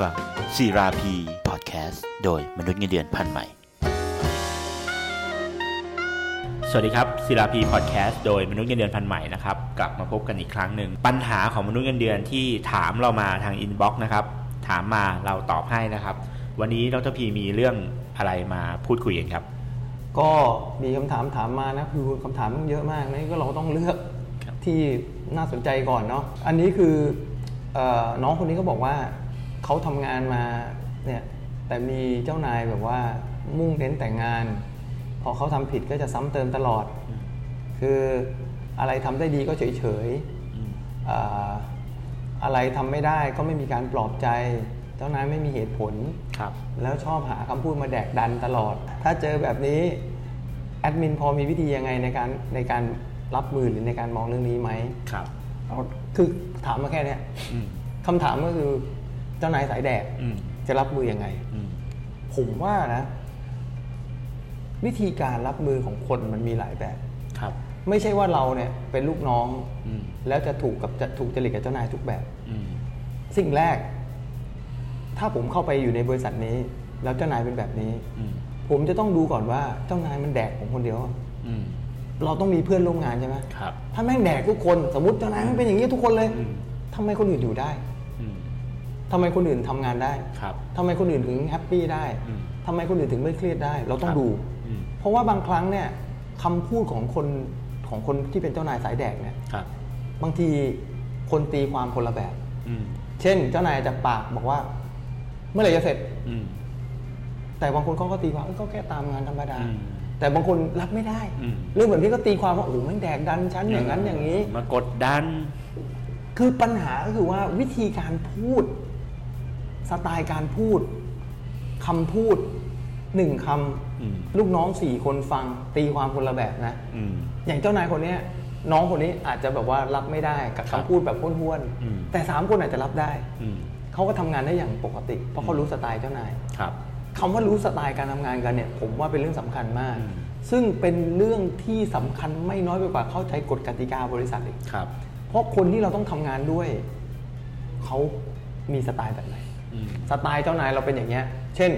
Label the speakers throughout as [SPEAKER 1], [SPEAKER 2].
[SPEAKER 1] ฟังซีราพีพอดแคสต์โดยมนุษย์เงินเดือนพันใหม่ สวัสดีครับซีราพีพอดแคสต์โดยมนุษย์เงินเดือนพันใหม่นะครับ กลับมาพบกันอีกครั้งหนึ่ง ปัญหาของมนุษย์เงินเดือนที่ถามเรามาทางอินบ็อกซ์นะครับ ถามมาเราตอบให้นะครับ วันนี้ดรพีมีเรื่องอะไรมาพูดคุยกันครับ
[SPEAKER 2] ก็มีคำถามถามมานะคือคำถามมันเยอะมากนะก็เราต้องเลือก
[SPEAKER 1] ครับ
[SPEAKER 2] ที่น่าสนใจก่อนเนาะอันนี้คือเออน้องคนนี้ก็บอกว่า เขาทำงานมาเนี่ยแต่มีเจ้านายแบบว่ามุ่งเน้นแต่งงาน พอเขาทำผิดก็จะซ้ำเติมตลอด คืออะไรทำได้ดีก็เฉยๆเอ่ออะไรทำไม่ได้ก็ไม่มีการปลอบใจ เจ้านายไม่มีเหตุผล
[SPEAKER 1] ครับ
[SPEAKER 2] แล้วชอบหาคำพูดมาแดกดันตลอด ถ้าเจอแบบนี้แอดมินพอมีวิธียังไงในการในการรับมือหรือในการมองเรื่องนี้ไหม
[SPEAKER 1] ครับ
[SPEAKER 2] เอาคือถามมาแค่เนี้ย
[SPEAKER 1] อืม
[SPEAKER 2] คำถามก็คือ เจ้านายสายแดก
[SPEAKER 1] อืม
[SPEAKER 2] จะรับมือยังไง
[SPEAKER 1] อืม
[SPEAKER 2] ผมว่านะ วิธีการรับมือของคนมันมีหลายแบบ
[SPEAKER 1] ครับ
[SPEAKER 2] ไม่ใช่ว่าเราเนี่ยเป็นลูกน้อง
[SPEAKER 1] อืม
[SPEAKER 2] แล้วจะถูกกับจะถูกจริตกับเจ้านายทุกแบบ
[SPEAKER 1] อืม
[SPEAKER 2] สิ่งแรก ถ้าผมเข้าไปอยู่ในบริษัทนี้ แล้วเจ้านายเป็นแบบนี้
[SPEAKER 1] อืม
[SPEAKER 2] ผมจะต้องดูก่อนว่าเจ้านายมันแดกผมคนเดียวอะ
[SPEAKER 1] อืม
[SPEAKER 2] เราต้องมีเพื่อนร่วมงานใช่ไหม
[SPEAKER 1] ครับ
[SPEAKER 2] ถ้าแม่งแดกทุกคน สมมติเจ้านายมันเป็นอย่างนี้ทุกคนเลย
[SPEAKER 1] อืม
[SPEAKER 2] ทำไมคนอื่นอยู่ได้
[SPEAKER 1] อืม
[SPEAKER 2] ทำไมคนอื่นทำงานได้
[SPEAKER 1] ครับ
[SPEAKER 2] ทำไมคนอื่นถึงแฮปปี้ได้
[SPEAKER 1] อืม
[SPEAKER 2] ทำไมคนอื่นถึงไม่เครียดได้ เราต้อง
[SPEAKER 1] ครับ
[SPEAKER 2] ดู
[SPEAKER 1] อืม
[SPEAKER 2] เพราะว่าบางครั้งเนี่ยคำพูดของคนของคนที่เป็นเจ้านายสายแดกเนี่ย
[SPEAKER 1] ครับ
[SPEAKER 2] บางทีคนตีความคนละแบบ
[SPEAKER 1] อืม
[SPEAKER 2] เช่น เจ้านายจากปากบอกว่า เมื่อไหร่จะเสร็จ
[SPEAKER 1] อืม
[SPEAKER 2] แต่บางคนเขาก็ตีความเอ้ยก็แค่ตามงานธรรมดา
[SPEAKER 1] อืม
[SPEAKER 2] แต่บางคนรับไม่ได้
[SPEAKER 1] อืม
[SPEAKER 2] เรื่องแบบนี้ก็ตีความว่าโอ้โหแม่งแดกดันฉันอย่างนั้นอย่างนี้
[SPEAKER 1] มากดดัน
[SPEAKER 2] คือปัญหาก็คือว่าวิธีการพูด สไตล์การพูดคำพูดหนึ่งค
[SPEAKER 1] อืมำ
[SPEAKER 2] ลูกน้องสี่คนฟัง ตีความคนละแบบนะ
[SPEAKER 1] อืม
[SPEAKER 2] อย่างเจ้านายคนเนี้ยน้องคนนี้อาจจะแบบว่ารับไม่ได้กับ
[SPEAKER 1] ครับ
[SPEAKER 2] คำพูดแบบห้วน
[SPEAKER 1] อืม
[SPEAKER 2] ๆแต่สามคนอาจจะรับได้
[SPEAKER 1] อืม
[SPEAKER 2] เขาก็ทำงานได้อย่างปกติ เพราะเขารู้สไตล์เจ้านาย
[SPEAKER 1] ครับ
[SPEAKER 2] คำว่ารู้สไตล์การทำงานกันเนี่ย ผมว่าเป็นเรื่องสำคัญมาก
[SPEAKER 1] อืม
[SPEAKER 2] ซึ่งเป็นเรื่องที่สำคัญไม่น้อยไปกว่าเข้าใจกฎกติกาบริษัทอีก
[SPEAKER 1] ครับ
[SPEAKER 2] เพราะคนที่เราต้องทำงานด้วยเขามีสไตล์แบบไหน
[SPEAKER 1] อืม
[SPEAKER 2] สไตล์เจ้านายเราเป็นอย่างเงี้ย เช่น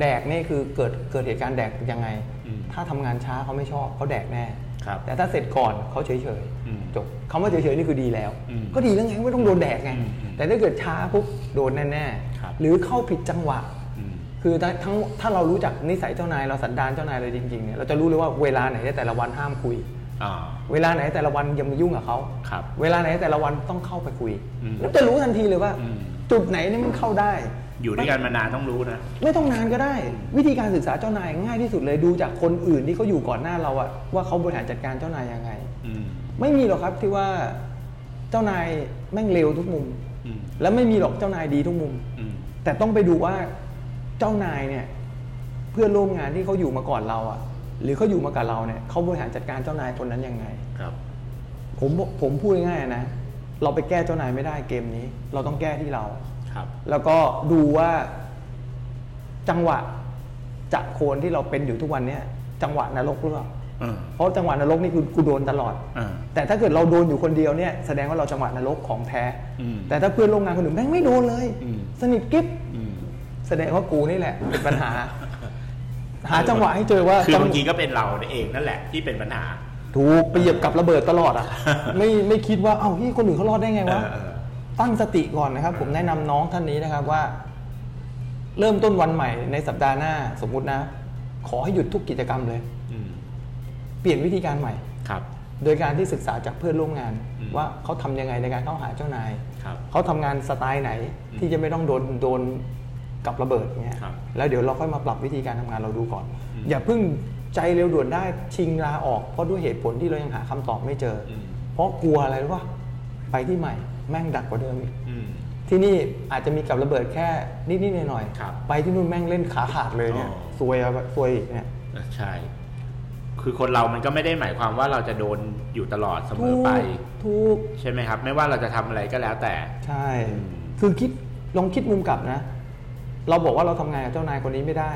[SPEAKER 2] แดกนี่คือเกิดเกิดเหตุการณ์แดกยังไง
[SPEAKER 1] อืม
[SPEAKER 2] ถ้าทำงานช้าเขาไม่ชอบเขาแดกแน่
[SPEAKER 1] ครับ
[SPEAKER 2] แต่ถ้าเสร็จก่อนเขาเฉยเฉยๆ
[SPEAKER 1] อืม
[SPEAKER 2] จบคำว่าเฉยเฉยๆนี่คือดีแล้ว
[SPEAKER 1] อืม
[SPEAKER 2] ก็ดีแล้วไงไม่ต้องโดนแดกไง
[SPEAKER 1] อืมอืม
[SPEAKER 2] แต่ถ้าเกิดช้าปุ๊บโดนแน่
[SPEAKER 1] ครับ
[SPEAKER 2] ๆหรือเข้าผิดจังหวะ
[SPEAKER 1] อืม
[SPEAKER 2] คือถ้าทั้งถ้าเรารู้จักนิสัยเจ้านายเราสันดานเจ้านายเลยจริงๆเนี่ยเราจะรู้เลยว่าเวลาไหนในแต่ละวันห้ามคุย
[SPEAKER 1] อ่า
[SPEAKER 2] เวลาไหนแต่ละวันอย่ามายุ่งกับเขา
[SPEAKER 1] ครับ
[SPEAKER 2] เวลาไหนแต่ละวันต้องเข้าไปคุย
[SPEAKER 1] อืม
[SPEAKER 2] แล้วจะรู้ทันทีเลยว่า
[SPEAKER 1] อืม
[SPEAKER 2] จุดไหนนี่มันเข้าได้
[SPEAKER 1] อยู่ด้วยกันมานานต้องรู้นะ
[SPEAKER 2] ไม่ต้องนานก็ได้ วิธีการศึกษาเจ้านายง่ายที่สุดเลยดูจากคนอื่นที่เขาอยู่ก่อนหน้าเราอะว่าเขาบริหารจัดการเจ้านายยังไง
[SPEAKER 1] อืม
[SPEAKER 2] ไม่มีหรอกครับที่ว่าเจ้านายแม่งเลวทุกมุม
[SPEAKER 1] อืม
[SPEAKER 2] แล้วไม่มีหรอกเจ้านายดีทุกมุม
[SPEAKER 1] อืม
[SPEAKER 2] แต่ต้องไปดูว่าเจ้านายเนี่ย เพื่อนร่วมงานที่เขาอยู่มาก่อนเราอะหรือเขาอยู่มากับเราเนี่ยเขาบริหารจัดการเจ้านายคนนั้นยังไง
[SPEAKER 1] ครับ
[SPEAKER 2] ผมผมพูดง่ายๆนะ เราไปแก้เจ้านายไม่ได้เกมนี้ เราต้องแก้ที่เรา
[SPEAKER 1] ครับ
[SPEAKER 2] แล้วก็ดูว่าจังหวะจะโคนที่เราเป็นอยู่ทุกวันเนี้ยจังหวะนรกหรือเปล่า
[SPEAKER 1] เออ
[SPEAKER 2] เพราะจังหวะนรกนี่คือกูโดนตลอด
[SPEAKER 1] อ่า
[SPEAKER 2] แต่ถ้าเกิดเราโดนอยู่คนเดียวเนี่ยแสดงว่าเราจังหวะนรกของแท้
[SPEAKER 1] อืม
[SPEAKER 2] แต่ถ้าเพื่อนร่วมงานคนอื่นแม่งไม่โดนเลย
[SPEAKER 1] อืม
[SPEAKER 2] สนิทกิ๊บ
[SPEAKER 1] อืม
[SPEAKER 2] แสดงว่ากูนี่แหละเป็นปัญหา หาจังหวะให้เจอว่า
[SPEAKER 1] คือ
[SPEAKER 2] จัง
[SPEAKER 1] บางทีก็เป็นเราเองนั่นแหละที่เป็นปัญหา
[SPEAKER 2] ถูกไปเหยียบกับระเบิดตลอดอะไม่ไม่คิดว่าเอ้าที่คนอื่นเขารอดได้ไงวะ
[SPEAKER 1] เออเออ
[SPEAKER 2] ตั้งสติก่อนนะครับ ผมแนะนำน้องท่านนี้นะครับว่า เริ่มต้นวันใหม่ในสัปดาห์หน้า สมมุตินะ ขอให้หยุดทุกกิจกรรมเลย
[SPEAKER 1] อืม
[SPEAKER 2] เปลี่ยนวิธีการใหม่
[SPEAKER 1] ครับ
[SPEAKER 2] โดยการที่ศึกษาจากเพื่อนร่วมงาน
[SPEAKER 1] อืม
[SPEAKER 2] ว่าเขาทำยังไงในการเข้าหาเจ้านาย
[SPEAKER 1] ครับ
[SPEAKER 2] เขาทำงานสไตล์ไหน
[SPEAKER 1] อืม
[SPEAKER 2] ที่จะไม่ต้องโดนโดนกับระเบิดเงี้ย
[SPEAKER 1] ครับ
[SPEAKER 2] แล้วเดี๋ยวเราค่อยมาปรับวิธีการทำงานเราดูก่อน
[SPEAKER 1] อืม
[SPEAKER 2] อย่าเพิ่ง ใจเร็วด่วนได้ชิงลาออก เพราะด้วยเหตุผลที่เรายังหาคำตอบไม่เจออ
[SPEAKER 1] ม
[SPEAKER 2] เพราะกลัวอะไรรู้ป่ะไปที่ใหม่แม่งดักกว่าเดิมอีก
[SPEAKER 1] อืม
[SPEAKER 2] ที่นี่อาจจะมีกับระเบิดแค่นิดๆหน่อย
[SPEAKER 1] ครับ
[SPEAKER 2] ๆไปที่นู่นแม่งเล่นขาขาดเลยเนี่ย
[SPEAKER 1] อ๋อ
[SPEAKER 2] ซวยอะซวยอีกเนี่ย
[SPEAKER 1] เออใช่ คือคนเรามันก็ไม่ได้หมายความว่าเราจะโดนอยู่ตลอดเสมอไป
[SPEAKER 2] ถูก
[SPEAKER 1] ใช่ไหมครับ ไม่ว่าเราจะทำอะไรก็แล้วแต่
[SPEAKER 2] ใช่
[SPEAKER 1] อืม
[SPEAKER 2] คือคิดลองคิดมุมกลับนะ เราบอกว่าเราทำงานกับเจ้านายคนนี้ไม่ได้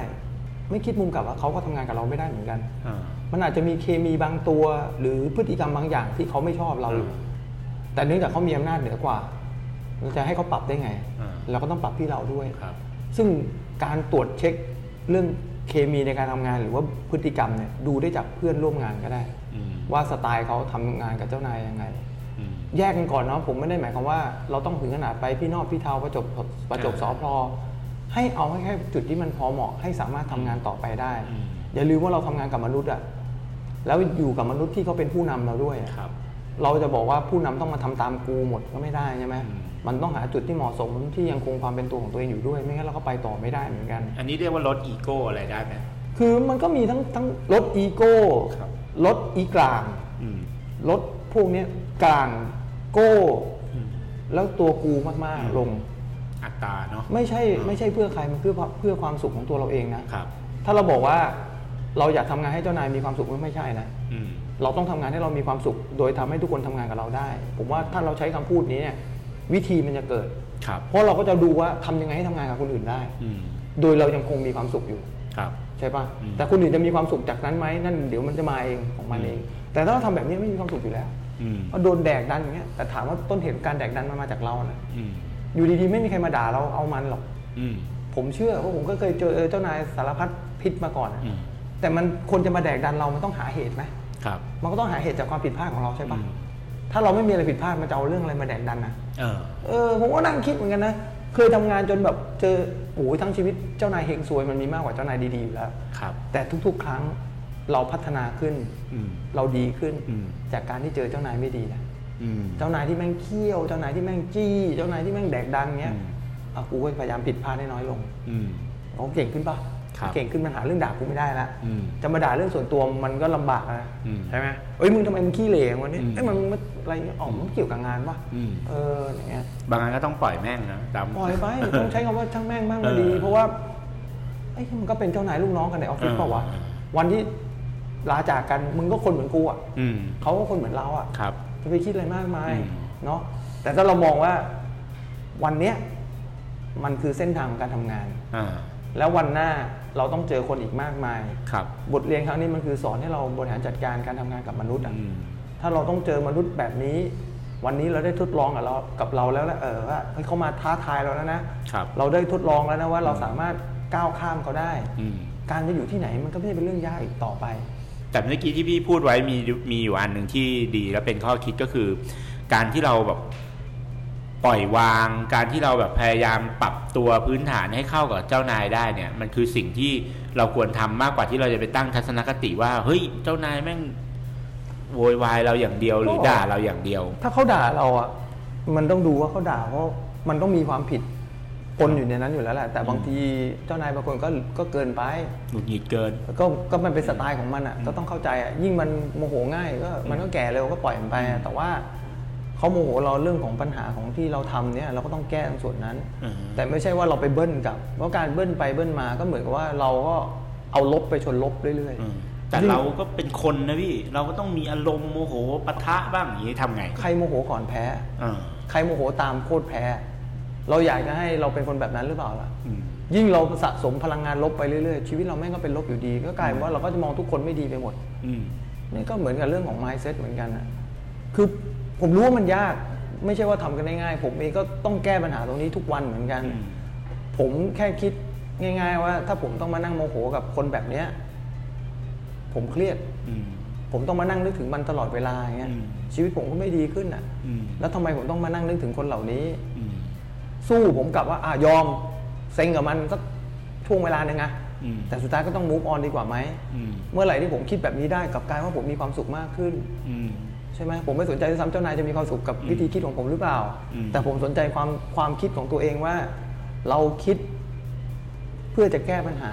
[SPEAKER 2] ไม่คิดมุมกลับว่าเขาก็ทำงานกับเราไม่ได้เหมือนกัน
[SPEAKER 1] อ่า
[SPEAKER 2] มันอาจจะมีเคมีบางตัว หรือพฤติกรรมบางอย่างที่เขาไม่ชอบเราอยู่
[SPEAKER 1] อ่า
[SPEAKER 2] แต่เนื่องจากเขามีอำนาจเหนือกว่าเราจะให้เขาปรับได้ไง
[SPEAKER 1] อ่า
[SPEAKER 2] เราก็ต้องปรับที่เราด้วย
[SPEAKER 1] ครับ
[SPEAKER 2] ซึ่งการตรวจเช็คเรื่องเคมีในการทำงานหรือว่าพฤติกรรมเนี่ยดูได้จากเพื่อนร่วมงานก็ได้
[SPEAKER 1] อืม
[SPEAKER 2] ว่าสไตล์เขาทำงานกับเจ้านายยังไง
[SPEAKER 1] อืม
[SPEAKER 2] แยกกันก่อนเนาะผมไม่ได้หมายความว่า เราต้องถึงขนาดไปพี่นอกพี่เทาประจบประจบ
[SPEAKER 1] อ่า
[SPEAKER 2] สอพลอ ให้เอาให้แค่จุดที่มันพอเหมาะให้สามารถทำงานต่อไปได้
[SPEAKER 1] อืม
[SPEAKER 2] อย่าลืมว่าเราทำงานกับมนุษย์อะแล้วอยู่กับมนุษย์ที่เขาเป็นผู้นำเราด้วยอะ
[SPEAKER 1] ครับ
[SPEAKER 2] เราจะบอกว่าผู้นำต้องมาทำตามกูหมดก็ไม่ได้ใช่ไหม
[SPEAKER 1] อืม
[SPEAKER 2] มันต้องหาจุดที่เหมาะสมที่ยังคงความเป็นตัวของตัวเองอยู่ด้วย ไม่งั้นเราก็ไปต่อไม่ได้เหมือนกัน
[SPEAKER 1] อันนี้เรียกว่าลดอีโก้อะไรได้ไหม
[SPEAKER 2] คือมันก็มีทั้งทั้งลดอีโก้
[SPEAKER 1] ครับ
[SPEAKER 2] ลดอีกลาง
[SPEAKER 1] อืม
[SPEAKER 2] ลดพวกเนี้ยกลางโก้
[SPEAKER 1] อืม
[SPEAKER 2] แล้วตัวกูมาก
[SPEAKER 1] อืม
[SPEAKER 2] ๆลง
[SPEAKER 1] อัตราเนาะ
[SPEAKER 2] ไม่ใช่
[SPEAKER 1] อืม
[SPEAKER 2] ไม่ใช่เพื่อใครมันเพื่อเพื่อความสุขของตัวเราเองนะ
[SPEAKER 1] ครับ
[SPEAKER 2] ถ้าเราบอกว่าเราอยากทำงานให้เจ้านายมีความสุขมันไม่ใช่นะ
[SPEAKER 1] อืม
[SPEAKER 2] เราต้องทำงานให้เรามีความสุข โดยทำให้ทุกคนทำงานกับเราได้ ผมว่าถ้าเราใช้คำพูดนี้เนี่ยวิธีมันจะเกิด
[SPEAKER 1] ครับ
[SPEAKER 2] เพราะเราก็จะดูว่าทำยังไงให้ทำงานกับคนอื่นได้
[SPEAKER 1] อืม
[SPEAKER 2] โดยเรายังคงมีความสุขอยู่
[SPEAKER 1] ครับ
[SPEAKER 2] ใช่ปะ
[SPEAKER 1] อืม
[SPEAKER 2] แต่คนอื่นจะมีความสุขจากนั้นไหมนั่นเดี๋ยวมันจะมาเองของมันเอง แต่ถ้าเราทำแบบนี้ไม่มีความสุขอยู่แล้ว
[SPEAKER 1] อืม
[SPEAKER 2] เพราะโดนแดกดันอย่างเงี้ยแต่ถามว่าต้นเหตุการแดกดันมันมาจากเรานะ
[SPEAKER 1] อืม
[SPEAKER 2] อยู่ดีๆไม่มีใครมาด่าเราเอามันหรอก
[SPEAKER 1] อืม
[SPEAKER 2] ผมเชื่อเพราะผมก็เคยเจอเจ้านายสารพัดพิษมาก่อนนะ
[SPEAKER 1] อืม
[SPEAKER 2] แต่มันคนจะมาแดกดันเรามันต้องหาเหตุไหม
[SPEAKER 1] ครับ
[SPEAKER 2] มันก็ต้องหาเหตุจากความผิดพลาดของเราใช่ปะ
[SPEAKER 1] อืม
[SPEAKER 2] ถ้าเราไม่มีอะไรผิดพลาดมันจะเอาเรื่องอะไรมาแดกดันนะ
[SPEAKER 1] เออ
[SPEAKER 2] เออผมก็นั่งคิดเหมือนกันนะเคยทำงานจนแบบเจอโอ้ยทั้งชีวิตเจ้านายเฮงซวยมันมีมากกว่าเจ้านายดีๆอยู่แล้ว
[SPEAKER 1] ครับ
[SPEAKER 2] แต่ทุก ๆ ครั้งเราพัฒนาขึ้น
[SPEAKER 1] อืม
[SPEAKER 2] เราดีขึ้น
[SPEAKER 1] อืม
[SPEAKER 2] จากการที่เจอเจ้านายไม่ดีนะ
[SPEAKER 1] อืม
[SPEAKER 2] เจ้านายที่แม่งเคี่ยว เจ้านายที่แม่งจี้ เจ้านายที่แม่งแดกดันเงี้ย
[SPEAKER 1] อืม
[SPEAKER 2] อะกูก็พยายามผิดพลาดให้น้อยลง
[SPEAKER 1] อืม
[SPEAKER 2] เขาเก่งขึ้นปะ
[SPEAKER 1] ครับ
[SPEAKER 2] เก่งขึ้นมันหาเรื่องด่ากูไม่ได้ละ
[SPEAKER 1] อืม
[SPEAKER 2] จะมาด่าเรื่องส่วนตัวมันก็ลำบากนะ
[SPEAKER 1] อืม
[SPEAKER 2] ใช่ไหมเอ้ยมึงทำไมมึงขี้เหร่วันนี้
[SPEAKER 1] อืม
[SPEAKER 2] เอ้ยมันมันอะไรเงี้ยอ๋อมันเกี่ยวกับงานปะ
[SPEAKER 1] อืม
[SPEAKER 2] เอออย่างเงี้ย
[SPEAKER 1] บางงานก็ต้องปล่อยแม่งนะดำ
[SPEAKER 2] ปล่อยไปต้องใช้คำว่าช่างแม่งบ้าง
[SPEAKER 1] เอ
[SPEAKER 2] ก็
[SPEAKER 1] อ
[SPEAKER 2] ดี เพราะว่าไอ้ยมันก็เป็นเจ้านายลูกน้องกันในออฟฟิศ
[SPEAKER 1] เออ
[SPEAKER 2] เปล่าวะ
[SPEAKER 1] เออ
[SPEAKER 2] วันที่ลาจากกันมึงก็คนเหมือนกูอะ
[SPEAKER 1] อืม
[SPEAKER 2] เขาก็คนเหมือนเราอะ
[SPEAKER 1] ครับ
[SPEAKER 2] จะไปคิดอะไรมากมาย
[SPEAKER 1] อืม
[SPEAKER 2] เนาะแต่ถ้าเรามองว่าวันเนี้ยมันคือเส้นทางของการทำงาน
[SPEAKER 1] อ่า
[SPEAKER 2] แล้ววันหน้าเราต้องเจอคนอีกมากมาย
[SPEAKER 1] ครับ
[SPEAKER 2] บทเรียนครั้งนี้มันคือสอนให้เราบริหารจัดการการทำงานกับมนุษย์อะ
[SPEAKER 1] อืม
[SPEAKER 2] ถ้าเราต้องเจอมนุษย์แบบนี้ วันนี้เราได้ทดลองกับเรากับเราแล้วนะเออว่าเฮ้ยเขามาท้าทายเราแล้วนะครับเราได้ทดลองแล้วนะว่าเราสามารถก้าวข้ามเขาได้
[SPEAKER 1] อืม
[SPEAKER 2] การจะอยู่ที่ไหนมันก็ไม่ใช่เป็นเรื่องยากอีกต่อไป
[SPEAKER 1] แต่เมื่อกี้ที่พี่พูดไว้มีมีอยู่อันหนึ่งที่ดีและเป็นข้อคิดก็คือ การที่เราแบบปล่อยวาง การที่เราแบบพยายามปรับตัวพื้นฐานให้เข้ากับเจ้านายได้เนี่ย มันคือสิ่งที่เราควรทำมากกว่าที่เราจะไปตั้งทัศนคติว่าเฮ้ยเจ้านายแม่งโวยวายเราอย่างเดียวหรือด่าเราอย่างเดียว
[SPEAKER 2] ถ้าเขาด่าเราอะมันต้องดูว่าเขาด่าเพราะมันต้องมีความผิด ปนอยู่ในนั้นอยู่แล้วแหละแต่บางทีเจ้านายบางคนก็ก็เกินไป
[SPEAKER 1] หงุดหงิดเกิน
[SPEAKER 2] ก็ก็มันเป็นสไตล์ของมันอะก็ต้องเข้าใจอะยิ่งมันโมโหง่ายก็มันก็แก่เร็วก็ปล่อยมันไปอะแต่ว่าเขาโมโหเราเรื่องของปัญหาของที่เราทำเนี่ยเราก็ต้องแก้ตรงส่วนนั้น
[SPEAKER 1] อือฮึ
[SPEAKER 2] แต่ไม่ใช่ว่าเราไปเบิ้ลกลับเพราะการเบิ้ลไปเบิ้ลมาก็เหมือนกับว่าเราก็เอาลบไปชนลบเรื่อย
[SPEAKER 1] อืมแต่เราก็เป็นคนนะพี่เราก็ต้องมีอารมณ์โมโหปะทะบ้างอย่างนี้ทำไง
[SPEAKER 2] ๆใครโมโหก่อนแพ้
[SPEAKER 1] อ่า
[SPEAKER 2] ใครโมโหตามโคตรแพ้ เราอยากจะให้เราเป็นคนแบบนั้นหรือเปล่าล่ะ
[SPEAKER 1] อืม
[SPEAKER 2] ยิ่งเราสะสมพลังงานลบไปเรื่อยๆชีวิตเราแม่งก็เป็นลบอยู่ดี ก็กลายเป็นว่าเราก็จะมองทุกคนไม่ดีไปหมด
[SPEAKER 1] อืม
[SPEAKER 2] นี่ก็เหมือนกับเรื่องของ mindset เหมือนกันนะคือผมรู้ว่ามันยาก ไม่ใช่ว่าทำกันได้ง่ายผมเองก็ต้องแก้ปัญหาตรงนี้ทุกวันเหมือนกัน
[SPEAKER 1] อืม
[SPEAKER 2] ผมแค่คิดง่าย ๆ ว่า ถ้าผมต้องมานั่งโมโหกับคนแบบเนี้ย ผมเครียด
[SPEAKER 1] อืม
[SPEAKER 2] ผมต้องมานั่งนึกถึงมันตลอดเวลาอย่างเงี้ย
[SPEAKER 1] อืม
[SPEAKER 2] ชีวิตผมก็ไม่ดีขึ้นอะ
[SPEAKER 1] อืม
[SPEAKER 2] แล้วทำไมผมต้องมานั่งนึกถึงคนเหล่านี้
[SPEAKER 1] อืม
[SPEAKER 2] สู้ผมกลับว่าอะยอมเซ็งกับมันสักช่วงเวลาหนึ่งอะ
[SPEAKER 1] อืม
[SPEAKER 2] แต่สุดท้ายก็ต้อง move on ดีกว่าไหม
[SPEAKER 1] อืม
[SPEAKER 2] เมื่อไหร่ที่ผมคิดแบบนี้ได้กลับกลายว่าผมมีความสุขมากขึ้น
[SPEAKER 1] อืม
[SPEAKER 2] ใช่ไหมผมไม่สนใจด้วยซ้ำเจ้านายจะมีความสุขกับ
[SPEAKER 1] อืม
[SPEAKER 2] วิธีคิดของผมหรือเปล่า
[SPEAKER 1] อืม
[SPEAKER 2] แต่ผมสนใจความความคิดของตัวเองว่า เราคิดเพื่อจะแก้ปัญหา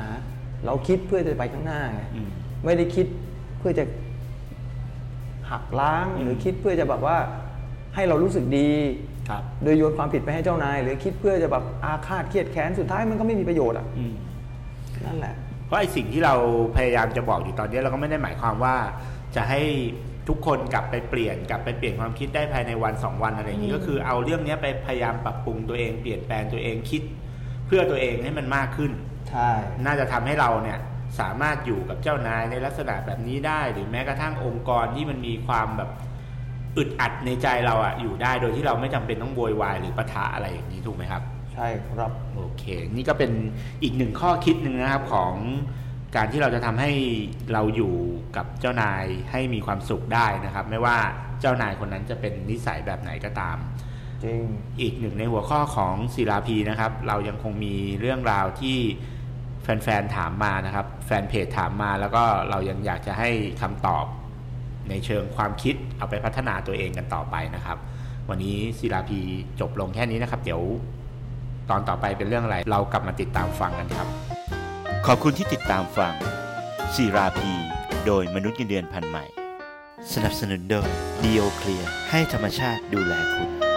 [SPEAKER 2] เราคิดเพื่อจะไปข้างหน้าไง
[SPEAKER 1] อืม
[SPEAKER 2] ไม่ได้คิดเพื่อจะหักล้าง
[SPEAKER 1] อืม
[SPEAKER 2] หรือคิดเพื่อจะแบบว่าให้เรารู้สึกดี
[SPEAKER 1] ครับ
[SPEAKER 2] โดยโยนความผิดไปให้เจ้านาย หรือคิดเพื่อจะแบบอาฆาตเครียดแค้นสุดท้ายมันก็ไม่มีประโยชน์อะ
[SPEAKER 1] อืม
[SPEAKER 2] นั่นแหละ
[SPEAKER 1] เพราะไอ้สิ่งที่เราพยายามจะบอกอยู่ตอนนี้เราก็ไม่ได้หมายความว่าจะให้ทุกคนกลับไปเปลี่ยนกลับไปเปลี่ยนความคิดได้ภายในวันสองวันอะไรอย่างนี้
[SPEAKER 2] อืม
[SPEAKER 1] ก็คือเอาเรื่องเนี้ยไปพยายามปรับปรุงตัวเองเปลี่ยนแปลงตัวเองคิด เพื่อตัวเองให้มันมากขึ้น
[SPEAKER 2] ใช่
[SPEAKER 1] น่าจะทำให้เราเนี่ยสามารถอยู่กับเจ้านายในลักษณะแบบนี้ได้ หรือแม้กระทั่งองค์กรที่มันมีความแบบ อึดอัดในใจเราอะอยู่ได้โดยที่เราไม่จำเป็นต้องโวยวายหรือปะทะอะไรอย่างนี้ถูกไหมครับ
[SPEAKER 2] ใช่ครับ
[SPEAKER 1] โอเค นี่ก็เป็นอีกหนึ่งข้อคิดหนึ่งนะครับของการที่เราจะทำให้เราอยู่กับเจ้านายให้มีความสุขได้นะครับ ไม่ว่าเจ้านายคนนั้นจะเป็นนิสัยแบบไหนก็ตาม
[SPEAKER 2] จริง
[SPEAKER 1] อีกหนึ่งในหัวข้อของศิลาพีนะครับ เรายังคงมีเรื่องราวที่แฟนๆถามมานะครับ แฟนเพจถามมาแล้วก็เรายังอยากจะให้คำตอบ ในเชิงความคิดเอาไปพัฒนาตัวเองกันต่อไปนะครับ วันนี้ศิลาพีจบลงแค่นี้นะครับ เดี๋ยวตอนต่อไปเป็นเรื่องอะไร เรากลับมาติดตามฟังกันครับ
[SPEAKER 3] ขอบคุณที่ติดตามฟังศิราพี โดยมนุษย์เงินเดือนพันใหม่ สนับสนุนโดยดีโอเคลียให้ธรรมชาติดูแลคุณ